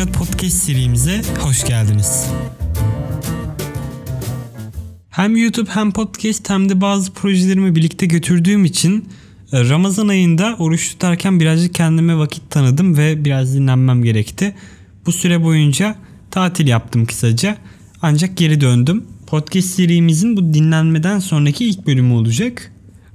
Fenomenot Podcast serimize hoş geldiniz. Hem YouTube hem podcast hem de bazı projelerimi birlikte götürdüğüm için e, Ramazan ayında oruç tutarken birazcık kendime vakit tanıdım ve biraz dinlenmem gerekti. Bu süre boyunca tatil yaptım kısaca ancak geri döndüm. Podcast serimizin bu dinlenmeden sonraki ilk bölümü olacak.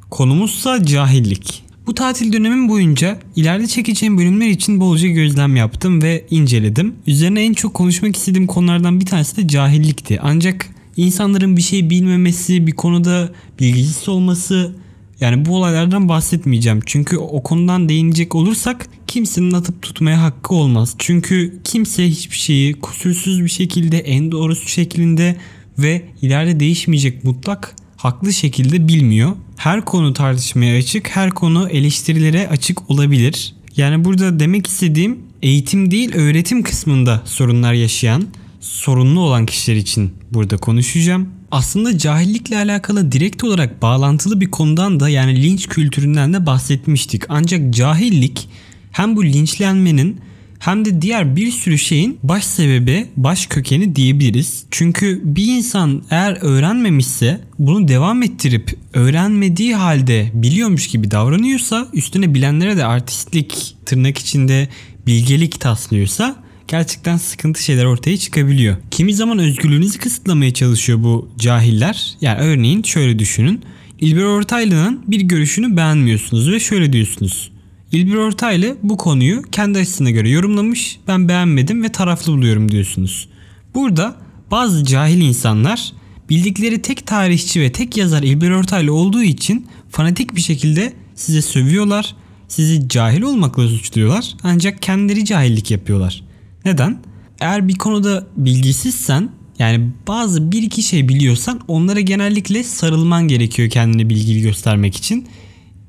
Konumuzsa cahillik. Bu tatil dönemim boyunca ileride çekeceğim bölümler için bolca gözlem yaptım ve inceledim. Üzerine en çok konuşmak istediğim konulardan bir tanesi de cahillikti. Ancak insanların bir şey bilmemesi, bir konuda bilgisiz olması yani bu olaylardan bahsetmeyeceğim. Çünkü o konudan değinecek olursak kimsenin atıp tutmaya hakkı olmaz. Çünkü kimse hiçbir şeyi kusursuz bir şekilde en doğrusu şeklinde ve ileride değişmeyecek mutlak haklı şekilde bilmiyor. Her konu tartışmaya açık, her konu eleştirilere açık olabilir. Yani burada demek istediğim eğitim değil öğretim kısmında sorunlar yaşayan, sorunlu olan kişiler için burada konuşacağım. Aslında cahillikle alakalı direkt olarak bağlantılı bir konudan da yani linç kültüründen de bahsetmiştik. Ancak cahillik hem bu linçlenmenin hem de diğer bir sürü şeyin baş sebebi, baş kökeni diyebiliriz. Çünkü bir insan eğer öğrenmemişse bunu devam ettirip öğrenmediği halde biliyormuş gibi davranıyorsa üstüne bilenlere de artistlik tırnak içinde bilgelik taslıyorsa gerçekten sıkıntı şeyler ortaya çıkabiliyor. Kimi zaman özgürlüğünüzü kısıtlamaya çalışıyor bu cahiller. Yani örneğin şöyle düşünün. İlber Ortaylı'nın bir görüşünü beğenmiyorsunuz ve şöyle diyorsunuz. İlber Ortaylı bu konuyu kendi açısına göre yorumlamış. Ben beğenmedim ve taraflı buluyorum diyorsunuz. Burada bazı cahil insanlar bildikleri tek tarihçi ve tek yazar İlber Ortaylı olduğu için fanatik bir şekilde size sövüyorlar. Sizi cahil olmakla suçluyorlar ancak kendileri cahillik yapıyorlar. Neden? Eğer bir konuda bilgisizsen yani bazı bir iki şey biliyorsan onlara genellikle sarılman gerekiyor kendini bilgili göstermek için.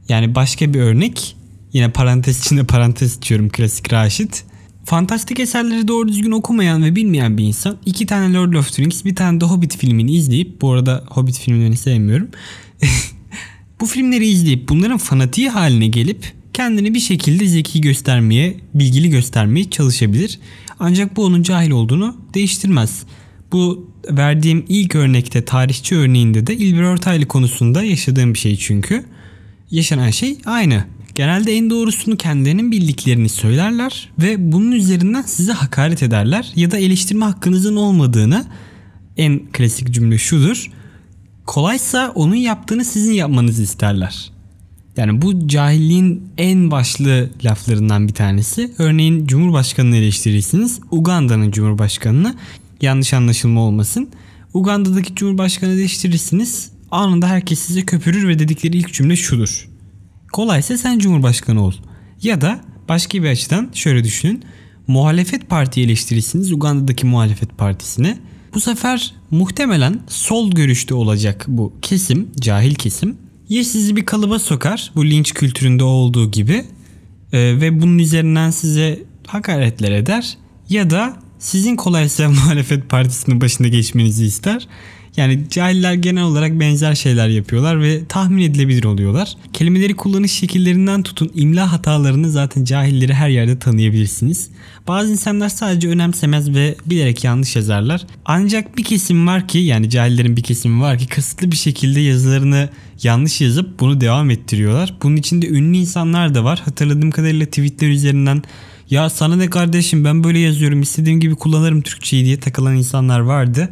Yani başka bir örnek Yine parantez içinde parantez içiyorum klasik Raşit. Fantastik eserleri doğru düzgün okumayan ve bilmeyen bir insan iki tane Lord of the Rings bir tane de Hobbit filmini izleyip bu arada Hobbit filmlerini sevmiyorum. bu filmleri izleyip bunların fanatiği haline gelip kendini bir şekilde zeki göstermeye, bilgili göstermeye çalışabilir. Ancak bu onun cahil olduğunu değiştirmez. Bu verdiğim ilk örnekte tarihçi örneğinde de İlber Ortaylı konusunda yaşadığım bir şey çünkü. Yaşanan şey aynı. Genelde en doğrusunu kendilerinin bildiklerini söylerler ve bunun üzerinden size hakaret ederler ya da eleştirme hakkınızın olmadığını en klasik cümle şudur. Kolaysa onun yaptığını sizin yapmanızı isterler. Yani bu cahilliğin en başlı laflarından bir tanesi. Örneğin Cumhurbaşkanı'nı eleştirirsiniz. Uganda'nın Cumhurbaşkanı'nı yanlış anlaşılma olmasın. Uganda'daki Cumhurbaşkanı eleştirirsiniz. Anında herkes size köpürür ve dedikleri ilk cümle şudur. Kolaysa sen Cumhurbaşkanı ol. Ya da başka bir açıdan şöyle düşünün. Muhalefet parti eleştirirsiniz Uganda'daki muhalefet partisine. Bu sefer muhtemelen sol görüşte olacak bu kesim, cahil kesim. Ya sizi bir kalıba sokar bu linç kültüründe olduğu gibi e, ve bunun üzerinden size hakaretler eder ya da sizin kolaysa muhalefet partisinin başında geçmenizi ister yani cahiller genel olarak benzer şeyler yapıyorlar ve tahmin edilebilir oluyorlar. Kelimeleri kullanış şekillerinden tutun imla hatalarını zaten cahilleri her yerde tanıyabilirsiniz. Bazı insanlar sadece önemsemez ve bilerek yanlış yazarlar. Ancak bir kesim var ki yani cahillerin bir kesimi var ki kasıtlı bir şekilde yazılarını yanlış yazıp bunu devam ettiriyorlar. Bunun içinde ünlü insanlar da var. Hatırladığım kadarıyla tweetler üzerinden ya sana ne kardeşim ben böyle yazıyorum istediğim gibi kullanırım Türkçeyi diye takılan insanlar vardı.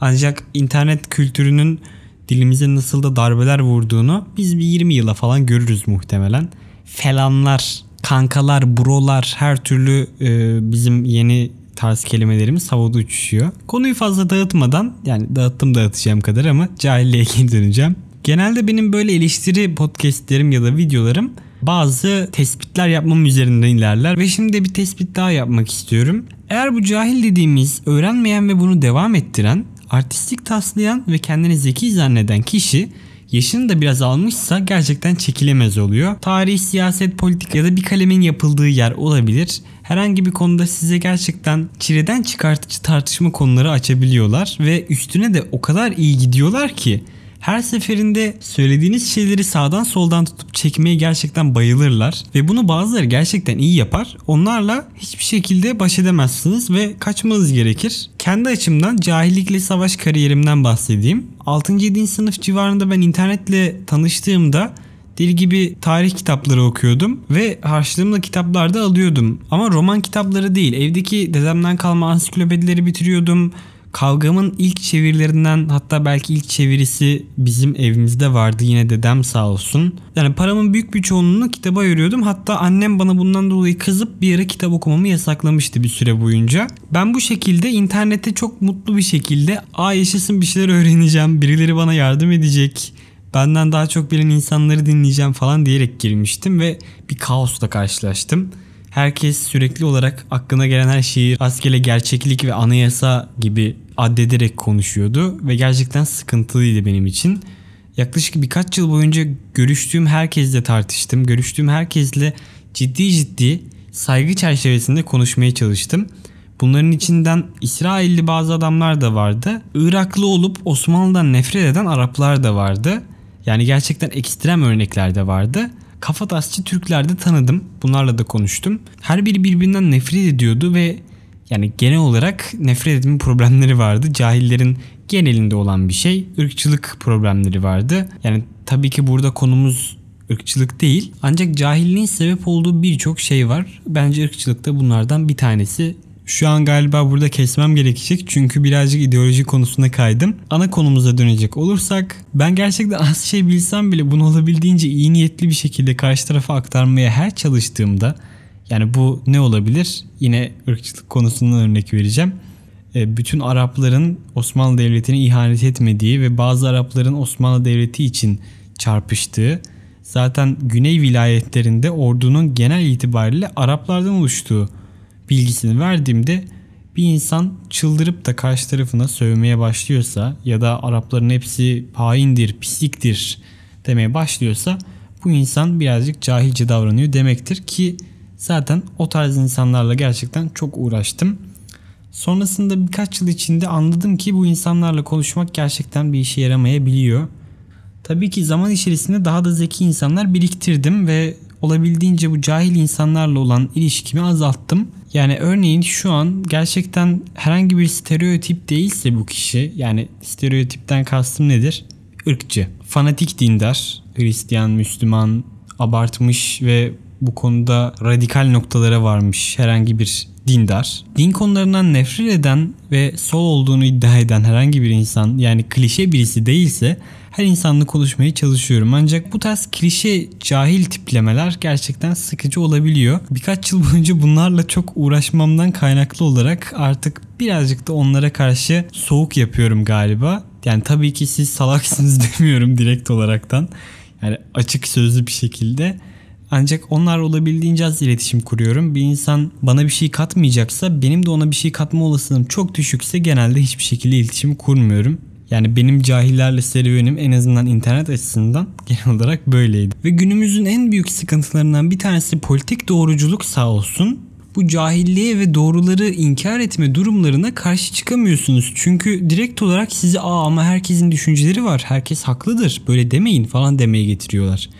Ancak internet kültürünün dilimize nasıl da darbeler vurduğunu biz bir 20 yıla falan görürüz muhtemelen. Felanlar, kankalar, brolar her türlü e, bizim yeni tarz kelimelerimiz havada uçuşuyor. Konuyu fazla dağıtmadan yani dağıttım dağıtacağım kadar ama cahilliğe geri döneceğim. Genelde benim böyle eleştiri podcastlerim ya da videolarım bazı tespitler yapmam üzerinden ilerler ve şimdi bir tespit daha yapmak istiyorum. Eğer bu cahil dediğimiz öğrenmeyen ve bunu devam ettiren artistik taslayan ve kendini zeki zanneden kişi yaşını da biraz almışsa gerçekten çekilemez oluyor. Tarih, siyaset, politik ya da bir kalemin yapıldığı yer olabilir. Herhangi bir konuda size gerçekten çileden çıkartıcı tartışma konuları açabiliyorlar ve üstüne de o kadar iyi gidiyorlar ki Her seferinde söylediğiniz şeyleri sağdan soldan tutup çekmeye gerçekten bayılırlar. Ve bunu bazıları gerçekten iyi yapar. Onlarla hiçbir şekilde baş edemezsiniz ve kaçmanız gerekir. Kendi açımdan cahillikle savaş kariyerimden bahsedeyim. 6. 7. sınıf civarında ben internetle tanıştığımda deli gibi tarih kitapları okuyordum ve harçlığımla kitaplar da alıyordum. Ama roman kitapları değil. Evdeki dedemden kalma ansiklopedileri bitiriyordum. Kavgamın ilk çevirilerinden hatta belki ilk çevirisi bizim evimizde vardı yine dedem sağ olsun. Yani paramın büyük bir çoğunluğunu kitaba ayırıyordum. Hatta annem bana bundan dolayı kızıp bir ara kitap okumamı yasaklamıştı bir süre boyunca. Ben bu şekilde internette çok mutlu bir şekilde aa yaşasın bir şeyler öğreneceğim. Birileri bana yardım edecek benden daha çok bilen insanları dinleyeceğim falan diyerek girmiştim ve bir kaosla karşılaştım. Herkes sürekli olarak aklına gelen her şeyi rastgele gerçeklik ve anayasa gibi addederek konuşuyordu ve gerçekten sıkıntılıydı benim için. Yaklaşık birkaç yıl boyunca görüştüğüm herkesle tartıştım. Görüştüğüm herkesle ciddi ciddi saygı çerçevesinde konuşmaya çalıştım. Bunların içinden İsrailli bazı adamlar da vardı. Iraklı olup Osmanlı'dan nefret eden Araplar da vardı. Yani gerçekten ekstrem örnekler de vardı. Kafatasçı Türkler de tanıdım. Bunlarla da konuştum. Her biri birbirinden nefret ediyordu ve yani genel olarak nefret etme problemleri vardı. Cahillerin genelinde olan bir şey. Irkçılık problemleri vardı. Yani tabii ki burada konumuz ırkçılık değil. Ancak cahilliğin sebep olduğu birçok şey var. Bence ırkçılık da bunlardan bir tanesi. Şu an galiba burada kesmem gerekecek çünkü birazcık ideoloji konusuna kaydım. Ana konumuza dönecek olursak ben gerçekten az şey bilsem bile bunu olabildiğince iyi niyetli bir şekilde karşı tarafa aktarmaya her çalıştığımda yani bu ne olabilir? Yine ırkçılık konusundan örnek vereceğim. E, bütün Arapların Osmanlı Devleti'ne ihanet etmediği ve bazı Arapların Osmanlı Devleti için çarpıştığı zaten güney vilayetlerinde ordunun genel itibariyle Araplardan oluştuğu bilgisini verdiğimde bir insan çıldırıp da karşı tarafına sövmeye başlıyorsa ya da Arapların hepsi haindir, pisliktir demeye başlıyorsa bu insan birazcık cahilce davranıyor demektir ki zaten o tarz insanlarla gerçekten çok uğraştım. Sonrasında birkaç yıl içinde anladım ki bu insanlarla konuşmak gerçekten bir işe yaramayabiliyor. Tabii ki zaman içerisinde daha da zeki insanlar biriktirdim ve olabildiğince bu cahil insanlarla olan ilişkimi azalttım. Yani örneğin şu an gerçekten herhangi bir stereotip değilse bu kişi yani stereotipten kastım nedir? Irkçı, fanatik dindar, Hristiyan, Müslüman, abartmış ve bu konuda radikal noktalara varmış herhangi bir dindar. Din konularından nefret eden ve sol olduğunu iddia eden herhangi bir insan yani klişe birisi değilse her insanla konuşmaya çalışıyorum. Ancak bu tarz klişe cahil tiplemeler gerçekten sıkıcı olabiliyor. Birkaç yıl boyunca bunlarla çok uğraşmamdan kaynaklı olarak artık birazcık da onlara karşı soğuk yapıyorum galiba. Yani tabii ki siz salaksınız demiyorum direkt olaraktan. Yani açık sözlü bir şekilde. Ancak onlar olabildiğince az iletişim kuruyorum. Bir insan bana bir şey katmayacaksa benim de ona bir şey katma olasılığım çok düşükse genelde hiçbir şekilde iletişim kurmuyorum. Yani benim cahillerle serüvenim en azından internet açısından genel olarak böyleydi. Ve günümüzün en büyük sıkıntılarından bir tanesi politik doğruculuk sağ olsun. Bu cahilliğe ve doğruları inkar etme durumlarına karşı çıkamıyorsunuz. Çünkü direkt olarak sizi aa ama herkesin düşünceleri var. Herkes haklıdır. Böyle demeyin falan demeye getiriyorlar.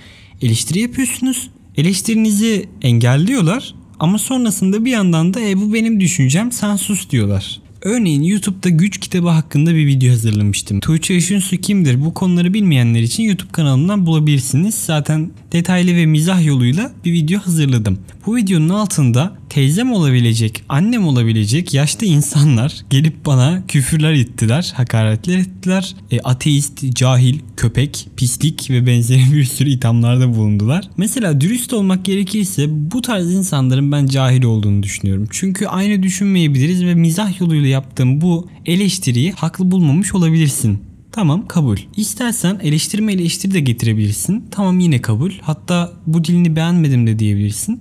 Eleştiri yapıyorsunuz. Eleştirinizi engelliyorlar. Ama sonrasında bir yandan da e bu benim düşüncem sen sus diyorlar. Örneğin YouTube'da güç kitabı hakkında bir video hazırlamıştım. Tuğçe Işınsu kimdir? Bu konuları bilmeyenler için YouTube kanalımdan bulabilirsiniz. Zaten detaylı ve mizah yoluyla bir video hazırladım. Bu videonun altında teyzem olabilecek, annem olabilecek yaşlı insanlar gelip bana küfürler ettiler, hakaretler ettiler. E, ateist, cahil, köpek, pislik ve benzeri bir sürü ithamlarda bulundular. Mesela dürüst olmak gerekirse bu tarz insanların ben cahil olduğunu düşünüyorum. Çünkü aynı düşünmeyebiliriz ve mizah yoluyla yaptığım bu eleştiriyi haklı bulmamış olabilirsin. Tamam kabul. İstersen eleştirme eleştiri de getirebilirsin. Tamam yine kabul. Hatta bu dilini beğenmedim de diyebilirsin.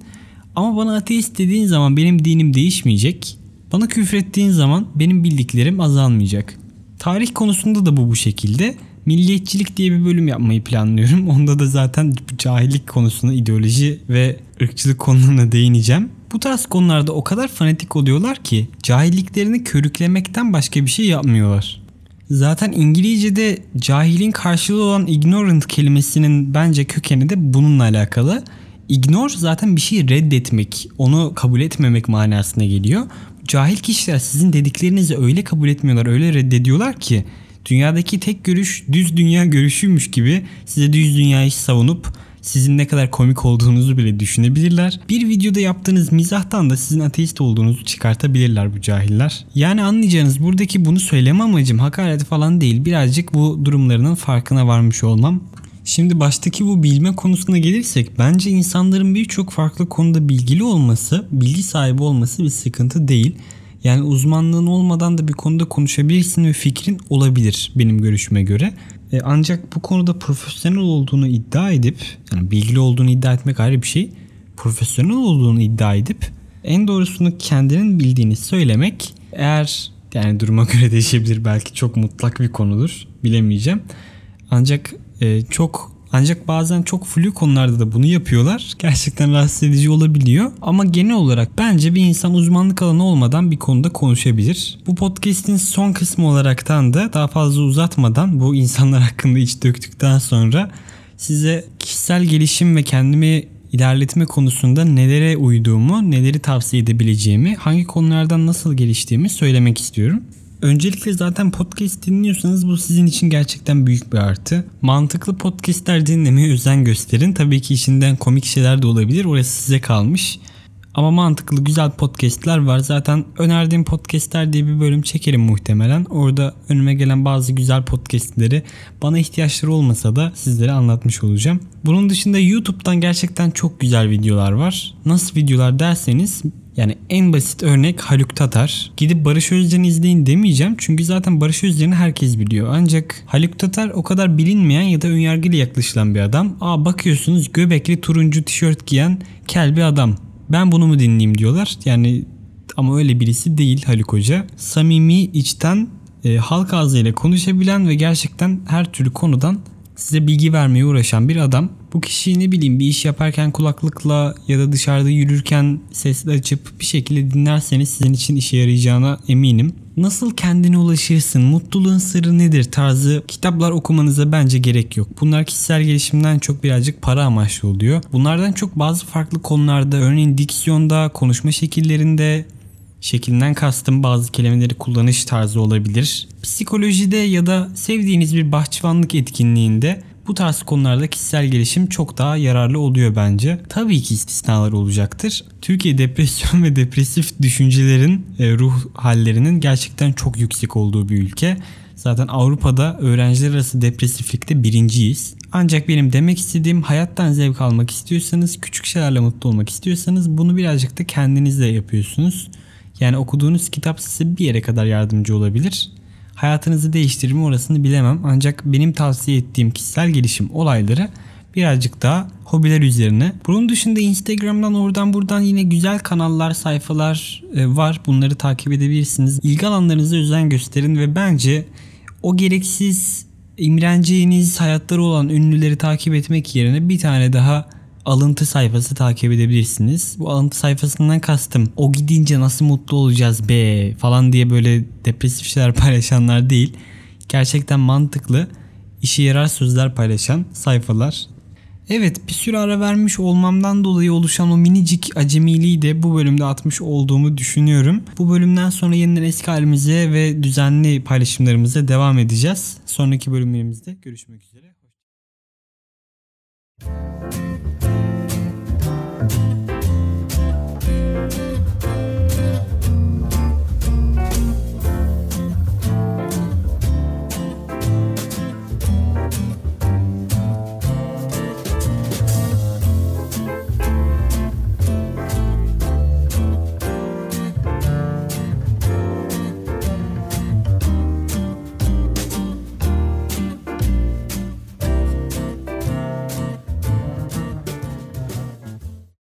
Ama bana ateist dediğin zaman benim dinim değişmeyecek. Bana küfrettiğin zaman benim bildiklerim azalmayacak. Tarih konusunda da bu bu şekilde. Milliyetçilik diye bir bölüm yapmayı planlıyorum. Onda da zaten cahillik konusuna ideoloji ve ırkçılık konularına değineceğim. Bu tarz konularda o kadar fanatik oluyorlar ki cahilliklerini körüklemekten başka bir şey yapmıyorlar. Zaten İngilizce'de cahilin karşılığı olan ignorant kelimesinin bence kökeni de bununla alakalı. Ignore zaten bir şeyi reddetmek, onu kabul etmemek manasına geliyor. Cahil kişiler sizin dediklerinizi öyle kabul etmiyorlar, öyle reddediyorlar ki dünyadaki tek görüş düz dünya görüşüymüş gibi size düz dünyayı savunup sizin ne kadar komik olduğunuzu bile düşünebilirler. Bir videoda yaptığınız mizahtan da sizin ateist olduğunuzu çıkartabilirler bu cahiller. Yani anlayacağınız buradaki bunu söyleme amacım hakaret falan değil. Birazcık bu durumlarının farkına varmış olmam. Şimdi baştaki bu bilme konusuna gelirsek bence insanların birçok farklı konuda bilgili olması, bilgi sahibi olması bir sıkıntı değil. Yani uzmanlığın olmadan da bir konuda konuşabilirsin ve fikrin olabilir benim görüşüme göre. E, ancak bu konuda profesyonel olduğunu iddia edip, yani bilgili olduğunu iddia etmek ayrı bir şey. Profesyonel olduğunu iddia edip en doğrusunu kendinin bildiğini söylemek eğer yani duruma göre değişebilir belki çok mutlak bir konudur bilemeyeceğim. Ancak e, çok ancak bazen çok flu konularda da bunu yapıyorlar. Gerçekten rahatsız edici olabiliyor. Ama genel olarak bence bir insan uzmanlık alanı olmadan bir konuda konuşabilir. Bu podcast'in son kısmı olaraktan da daha fazla uzatmadan bu insanlar hakkında iç döktükten sonra size kişisel gelişim ve kendimi ilerletme konusunda nelere uyduğumu, neleri tavsiye edebileceğimi, hangi konulardan nasıl geliştiğimi söylemek istiyorum. Öncelikle zaten podcast dinliyorsanız bu sizin için gerçekten büyük bir artı. Mantıklı podcastler dinlemeye özen gösterin. Tabii ki içinden komik şeyler de olabilir. Orası size kalmış. Ama mantıklı güzel podcastler var. Zaten önerdiğim podcastler diye bir bölüm çekerim muhtemelen. Orada önüme gelen bazı güzel podcastleri bana ihtiyaçları olmasa da sizlere anlatmış olacağım. Bunun dışında YouTube'dan gerçekten çok güzel videolar var. Nasıl videolar derseniz yani en basit örnek Haluk Tatar. Gidip Barış Özcan'ı izleyin demeyeceğim. Çünkü zaten Barış Özcan'ı herkes biliyor. Ancak Haluk Tatar o kadar bilinmeyen ya da önyargıyla yaklaşılan bir adam. Aa bakıyorsunuz göbekli turuncu tişört giyen kel bir adam. Ben bunu mu dinleyeyim diyorlar. Yani ama öyle birisi değil Haluk Hoca. Samimi, içten, e, halk ağzıyla konuşabilen ve gerçekten her türlü konudan size bilgi vermeye uğraşan bir adam. Bu kişiyi ne bileyim bir iş yaparken kulaklıkla ya da dışarıda yürürken sesli açıp bir şekilde dinlerseniz sizin için işe yarayacağına eminim. Nasıl kendine ulaşırsın, mutluluğun sırrı nedir tarzı kitaplar okumanıza bence gerek yok. Bunlar kişisel gelişimden çok birazcık para amaçlı oluyor. Bunlardan çok bazı farklı konularda örneğin diksiyonda, konuşma şekillerinde, Şeklinden kastım bazı kelimeleri kullanış tarzı olabilir. Psikolojide ya da sevdiğiniz bir bahçıvanlık etkinliğinde bu tarz konularda kişisel gelişim çok daha yararlı oluyor bence. Tabii ki istisnalar olacaktır. Türkiye depresyon ve depresif düşüncelerin e, ruh hallerinin gerçekten çok yüksek olduğu bir ülke. Zaten Avrupa'da öğrenciler arası depresiflikte birinciyiz. Ancak benim demek istediğim hayattan zevk almak istiyorsanız, küçük şeylerle mutlu olmak istiyorsanız bunu birazcık da kendinizle yapıyorsunuz. Yani okuduğunuz kitap size bir yere kadar yardımcı olabilir. Hayatınızı değiştirir orasını bilemem. Ancak benim tavsiye ettiğim kişisel gelişim olayları birazcık daha hobiler üzerine. Bunun dışında Instagram'dan oradan buradan yine güzel kanallar, sayfalar e, var. Bunları takip edebilirsiniz. İlgi alanlarınıza özen gösterin ve bence o gereksiz imreneceğiniz hayatları olan ünlüleri takip etmek yerine bir tane daha alıntı sayfası takip edebilirsiniz. Bu alıntı sayfasından kastım o gidince nasıl mutlu olacağız be falan diye böyle depresif şeyler paylaşanlar değil. Gerçekten mantıklı, işe yarar sözler paylaşan sayfalar. Evet bir süre ara vermiş olmamdan dolayı oluşan o minicik acemiliği de bu bölümde atmış olduğumu düşünüyorum. Bu bölümden sonra yeniden eski halimize ve düzenli paylaşımlarımıza devam edeceğiz. Sonraki bölümlerimizde görüşmek üzere.